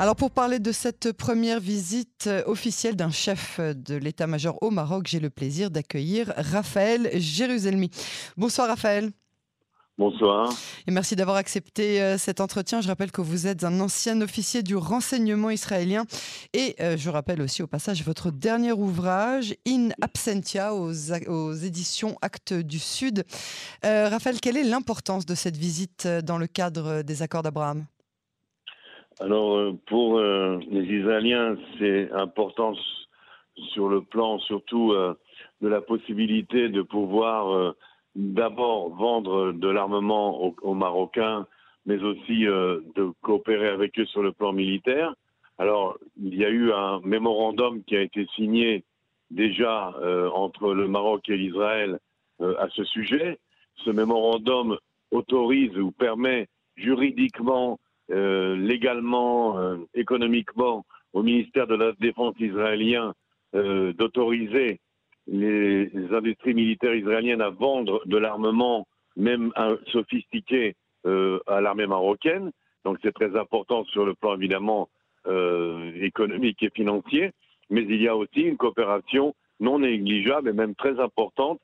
Alors pour parler de cette première visite euh, officielle d'un chef de l'état-major au Maroc, j'ai le plaisir d'accueillir Raphaël Jérusalemi. Bonsoir Raphaël. Bonsoir. Et merci d'avoir accepté euh, cet entretien. Je rappelle que vous êtes un ancien officier du renseignement israélien et euh, je rappelle aussi au passage votre dernier ouvrage, In Absentia, aux, éditions Actes du Sud. Raphaël, quelle est l'importance de cette visite dans le cadre des accords d'Abraham? Alors, euh, pour euh, les Israéliens, c'est important sur le plan surtout euh, de la possibilité de pouvoir d'abord vendre de l'armement aux, Marocains, mais aussi de coopérer avec eux sur le plan militaire. Alors, il y a eu un mémorandum qui a été signé déjà entre le Maroc et l'Israël à ce sujet. Ce mémorandum autorise ou permet juridiquement euh, légalement, euh, économiquement au ministère de la Défense israélien euh, d'autoriser les, industries militaires israéliennes à vendre de l'armement, même sophistiqué, à l'armée marocaine. Donc c'est très important sur le plan évidemment économique et financier. Mais il y a aussi une coopération non négligeable et même très importante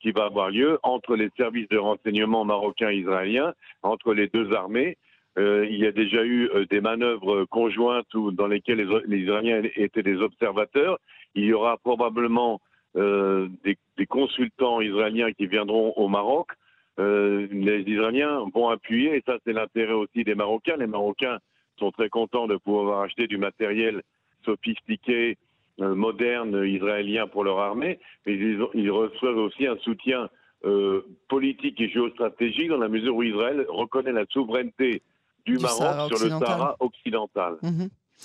qui va avoir lieu entre les services de renseignement marocains et israéliens, entre les deux armées, euh, il y a déjà eu euh, des manœuvres conjointes dans lesquelles les, Israéliens étaient des observateurs. Il y aura probablement euh, des, consultants israéliens qui viendront au Maroc. les Israéliens vont appuyer, et ça c'est l'intérêt aussi des Marocains. Les Marocains sont très contents de pouvoir acheter du matériel sophistiqué, moderne, israélien pour leur armée, mais ils, reçoivent aussi un soutien politique et géostratégique dans la mesure où Israël reconnaît la souveraineté du, Maroc sur le Sahara occidental.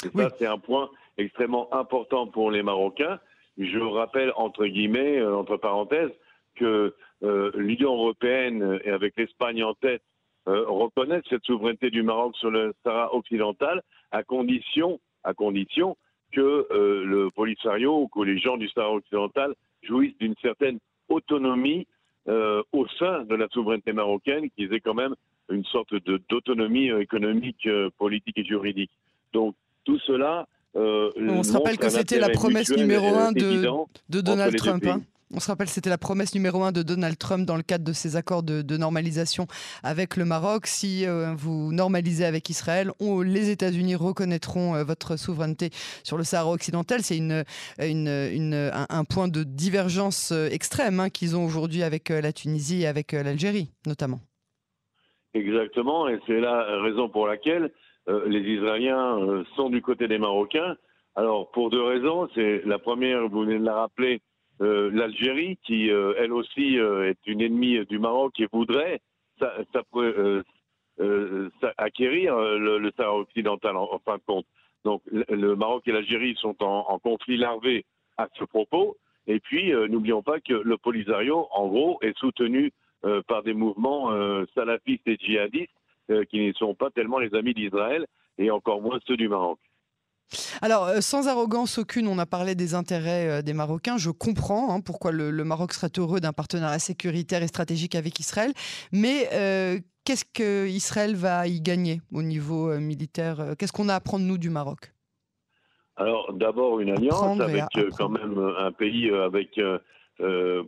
Et ça, c'est un point extrêmement important pour les Marocains. Je rappelle, entre guillemets, euh, entre parenthèses, que euh, l'Union européenne, et avec l'Espagne en tête, euh, reconnaissent cette souveraineté du Maroc sur le Sahara occidental à condition, à condition que le Polisario ou que les gens du Sahara occidental jouissent d'une certaine autonomie au sein de la souveraineté marocaine, qu'ils aient quand même une sorte d'autonomie euh, économique, euh, politique et juridique. Donc tout cela. Euh, on se rappelle que c'était la promesse numéro un de, de Donald Trump. Hein. On se rappelle, c'était la promesse numéro un de Donald Trump dans le cadre de ses accords de, normalisation avec le Maroc. Si vous normalisez avec Israël, les États-Unis reconnaîtront votre souveraineté sur le Sahara occidental. C'est une, une, un, point de divergence extrême hein, qu'ils ont aujourd'hui avec la Tunisie et avec l'Algérie, notamment. Exactement, et c'est la raison pour laquelle euh, les Israéliens euh, sont du côté des Marocains. Alors, pour deux raisons. C'est la première, vous venez de la rappeler, euh, l'Algérie, qui elle aussi est une ennemie du Maroc et voudrait acquérir le, Sahara occidental en, fin de compte. Donc, le, Maroc et l'Algérie sont en, conflit larvé à ce propos. Et puis, n'oublions pas que le Polisario, en gros, est soutenu par des mouvements euh, salafistes et djihadistes euh, qui ne sont pas tellement les amis d'Israël et encore moins ceux du Maroc. Alors, sans arrogance aucune, on a parlé des intérêts des Marocains. Je comprends hein, pourquoi le, Maroc serait heureux d'un partenariat sécuritaire et stratégique avec Israël. Mais qu'est-ce qu'Israël va y gagner au niveau militaire Qu'est-ce qu'on a à apprendre, nous, du Maroc? Alors, d'abord, une alliance avec quand même un pays avec euh,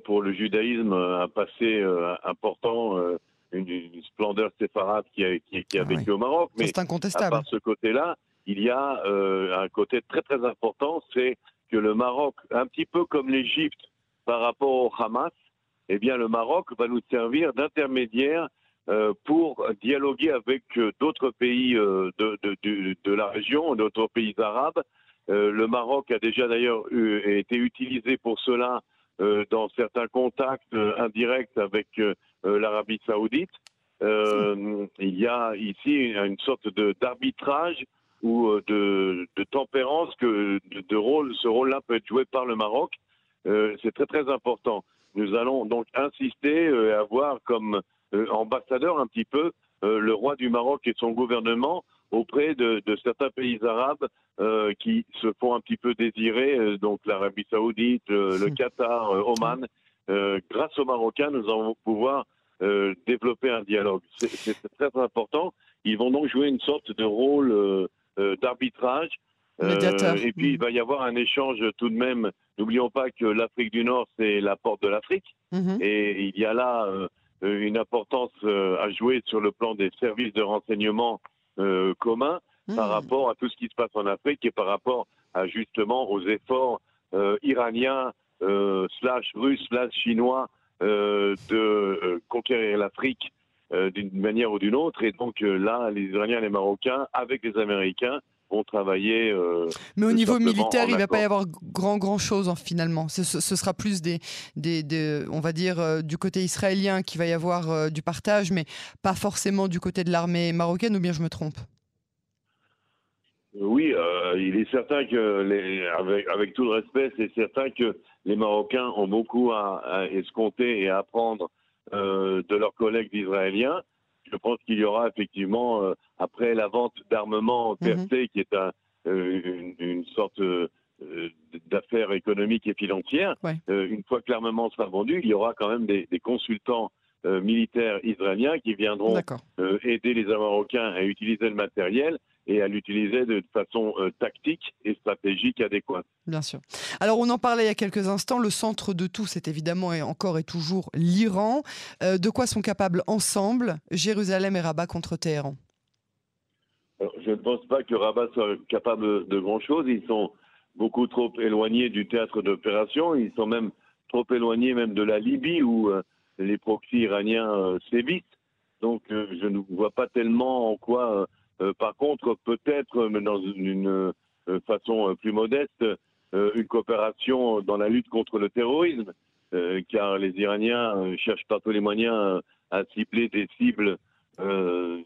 pour le judaïsme un passé euh, important, euh, une, splendeur séfarade qui a, qui, qui a vécu au Maroc. Mais incontestable. à part ce côté-là, il y a un côté très très important, c'est que le Maroc, un petit peu comme l'Égypte par rapport au Hamas, eh bien le Maroc va nous servir d'intermédiaire pour dialoguer avec d'autres pays de, de, de, de, la région, d'autres pays arabes. le Maroc a déjà d'ailleurs été utilisé pour cela euh, dans certains contacts euh, indirects avec euh, l'Arabie saoudite. il y a ici une sorte d'arbitrage ou de, tempérance que de, ce rôle-là peut être joué par le Maroc. c'est très très important. Nous allons donc insister et avoir comme ambassadeur un petit peu le roi du Maroc et son gouvernement auprès de, certains pays arabes euh, qui se font un petit peu désirer, euh, donc l'Arabie saoudite, euh, le Qatar, Oman. grâce aux Marocains, nous allons pouvoir développer un dialogue. C'est très important. Ils vont donc jouer une sorte de rôle d'arbitrage. et puis, il va y avoir un échange tout de même. N'oublions pas que l'Afrique du Nord, c'est la porte de l'Afrique. Mhm. Et il y a là une importance à jouer sur le plan des services de renseignement communs par mhm. rapport à tout ce qui se passe en Afrique et par rapport à, justement aux efforts iraniens, slash russes, slash chinois euh, de euh, conquérir l'Afrique euh, d'une manière ou d'une autre. Et donc là, les Iraniens et les Marocains, avec les Américains, vont travailler. Mais au niveau militaire, il ne va pas y avoir grand grand chose hein, finalement. Ce, sera plus des, des, on va dire, du côté israélien qu'il va y avoir du partage, mais pas forcément du côté de l'armée marocaine. Ou bien je me trompe? Oui, euh, il est certain que, les, avec, avec, tout le respect, c'est certain que les Marocains ont beaucoup à, à escompter et à apprendre euh, de leurs collègues israéliens. Je pense qu'il y aura effectivement, euh, après la vente d'armement mhm. TRT, qui est un, euh, une, une, sorte euh, d'affaire économique et financière, une fois que l'armement sera vendu, il y aura quand même des, des consultants militaires israéliens qui viendront aider les Marocains à utiliser le matériel et à l'utiliser de façon euh, tactique et stratégique adéquate. Bien sûr. Alors on en parlait il y a quelques instants, le centre de tout, c'est évidemment et encore et toujours l'Iran. Euh, de quoi sont capables ensemble Jérusalem et Rabat contre Téhéran? Je ne pense pas que Rabat soit capable de grand-chose. Ils sont beaucoup trop éloignés du théâtre d'opération. Ils sont même trop éloignés même de la Libye où euh, les proxys iraniens sévissent. Donc je ne vois pas tellement en quoi euh, par contre, peut-être, dans une euh, façon euh, plus modeste, une coopération dans la lutte contre le terrorisme, car les Iraniens cherchent par tous les moyens à cibler des cibles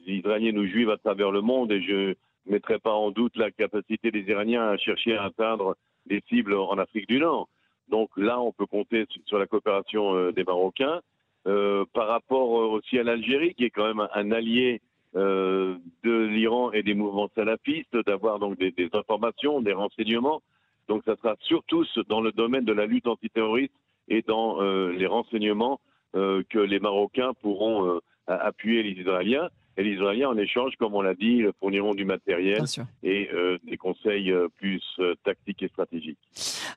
israéliennes ou juives à travers le monde, et je ne mettrai pas en doute la capacité des Iraniens à chercher à atteindre des cibles en Afrique du Nord. Donc là, on peut compter sur la coopération des Marocains. Par rapport aussi à l'Algérie, qui est quand même un allié euh, de l'Iran et des mouvements salafistes, d'avoir donc des, informations, des renseignements. Donc ça sera surtout dans le domaine de la lutte antiterroriste et dans euh, les renseignements euh, que les Marocains pourront appuyer les Israéliens. Et les Israéliens, en échange, comme on l'a dit, fourniront du matériel et euh, des conseils euh, plus euh, tactiques et stratégiques.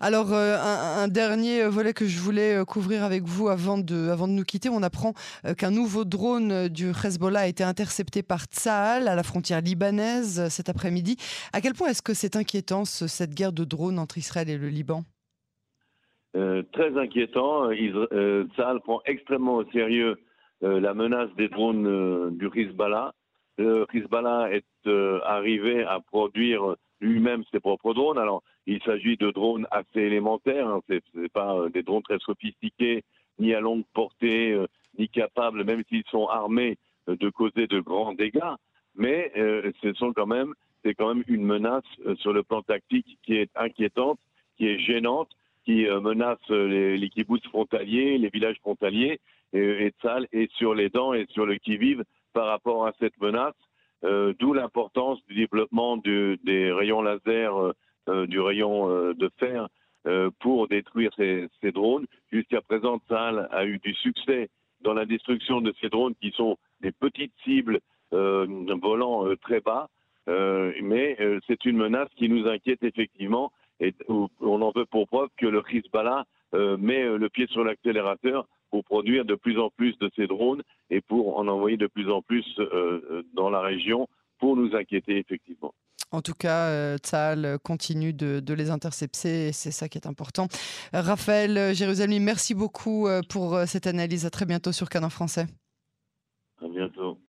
Alors, un, dernier volet que je voulais couvrir avec vous avant de, avant de nous quitter, on apprend qu'un nouveau drone du Hezbollah a été intercepté par Tsahal à la frontière libanaise cet après-midi. À quel point est-ce que c'est inquiétant, cette guerre de drones entre Israël et le Liban? Très inquiétant. Tsahal prend extrêmement au sérieux la menace des drones euh, du Hezbollah. Le Hezbollah est euh, arrivé à produire lui-même ses propres drones. Alors, il s'agit de drones assez élémentaires, hein. ce n'est pas des drones très sophistiqués, ni à longue portée, ni capables, même s'ils sont armés, de causer de grands dégâts. Mais ce sont quand même, c'est quand même une menace sur le plan tactique qui est inquiétante, qui est gênante, qui menace les, les frontaliers, les villages frontaliers, et, Tzal est sur les dents et sur le qui-vive par rapport à cette menace, euh, d'où l'importance du développement des rayons laser, euh, euh, du rayon de fer pour détruire ces, drones. Jusqu'à présent, Tzal a eu du succès dans la destruction de ces drones qui sont des petites cibles volant très bas, mais c'est une menace qui nous inquiète effectivement et on en veut pour preuve que le Hezbollah met le pied sur l'accélérateur pour produire de plus en plus de ces drones et pour en envoyer de plus en plus euh, euh, dans la région pour nous inquiéter effectivement. En tout cas, euh, continue de, les intercepter et c'est ça qui est important. Raphaël Jérusalem, merci beaucoup euh, pour cette analyse. À très bientôt sur Canon Français.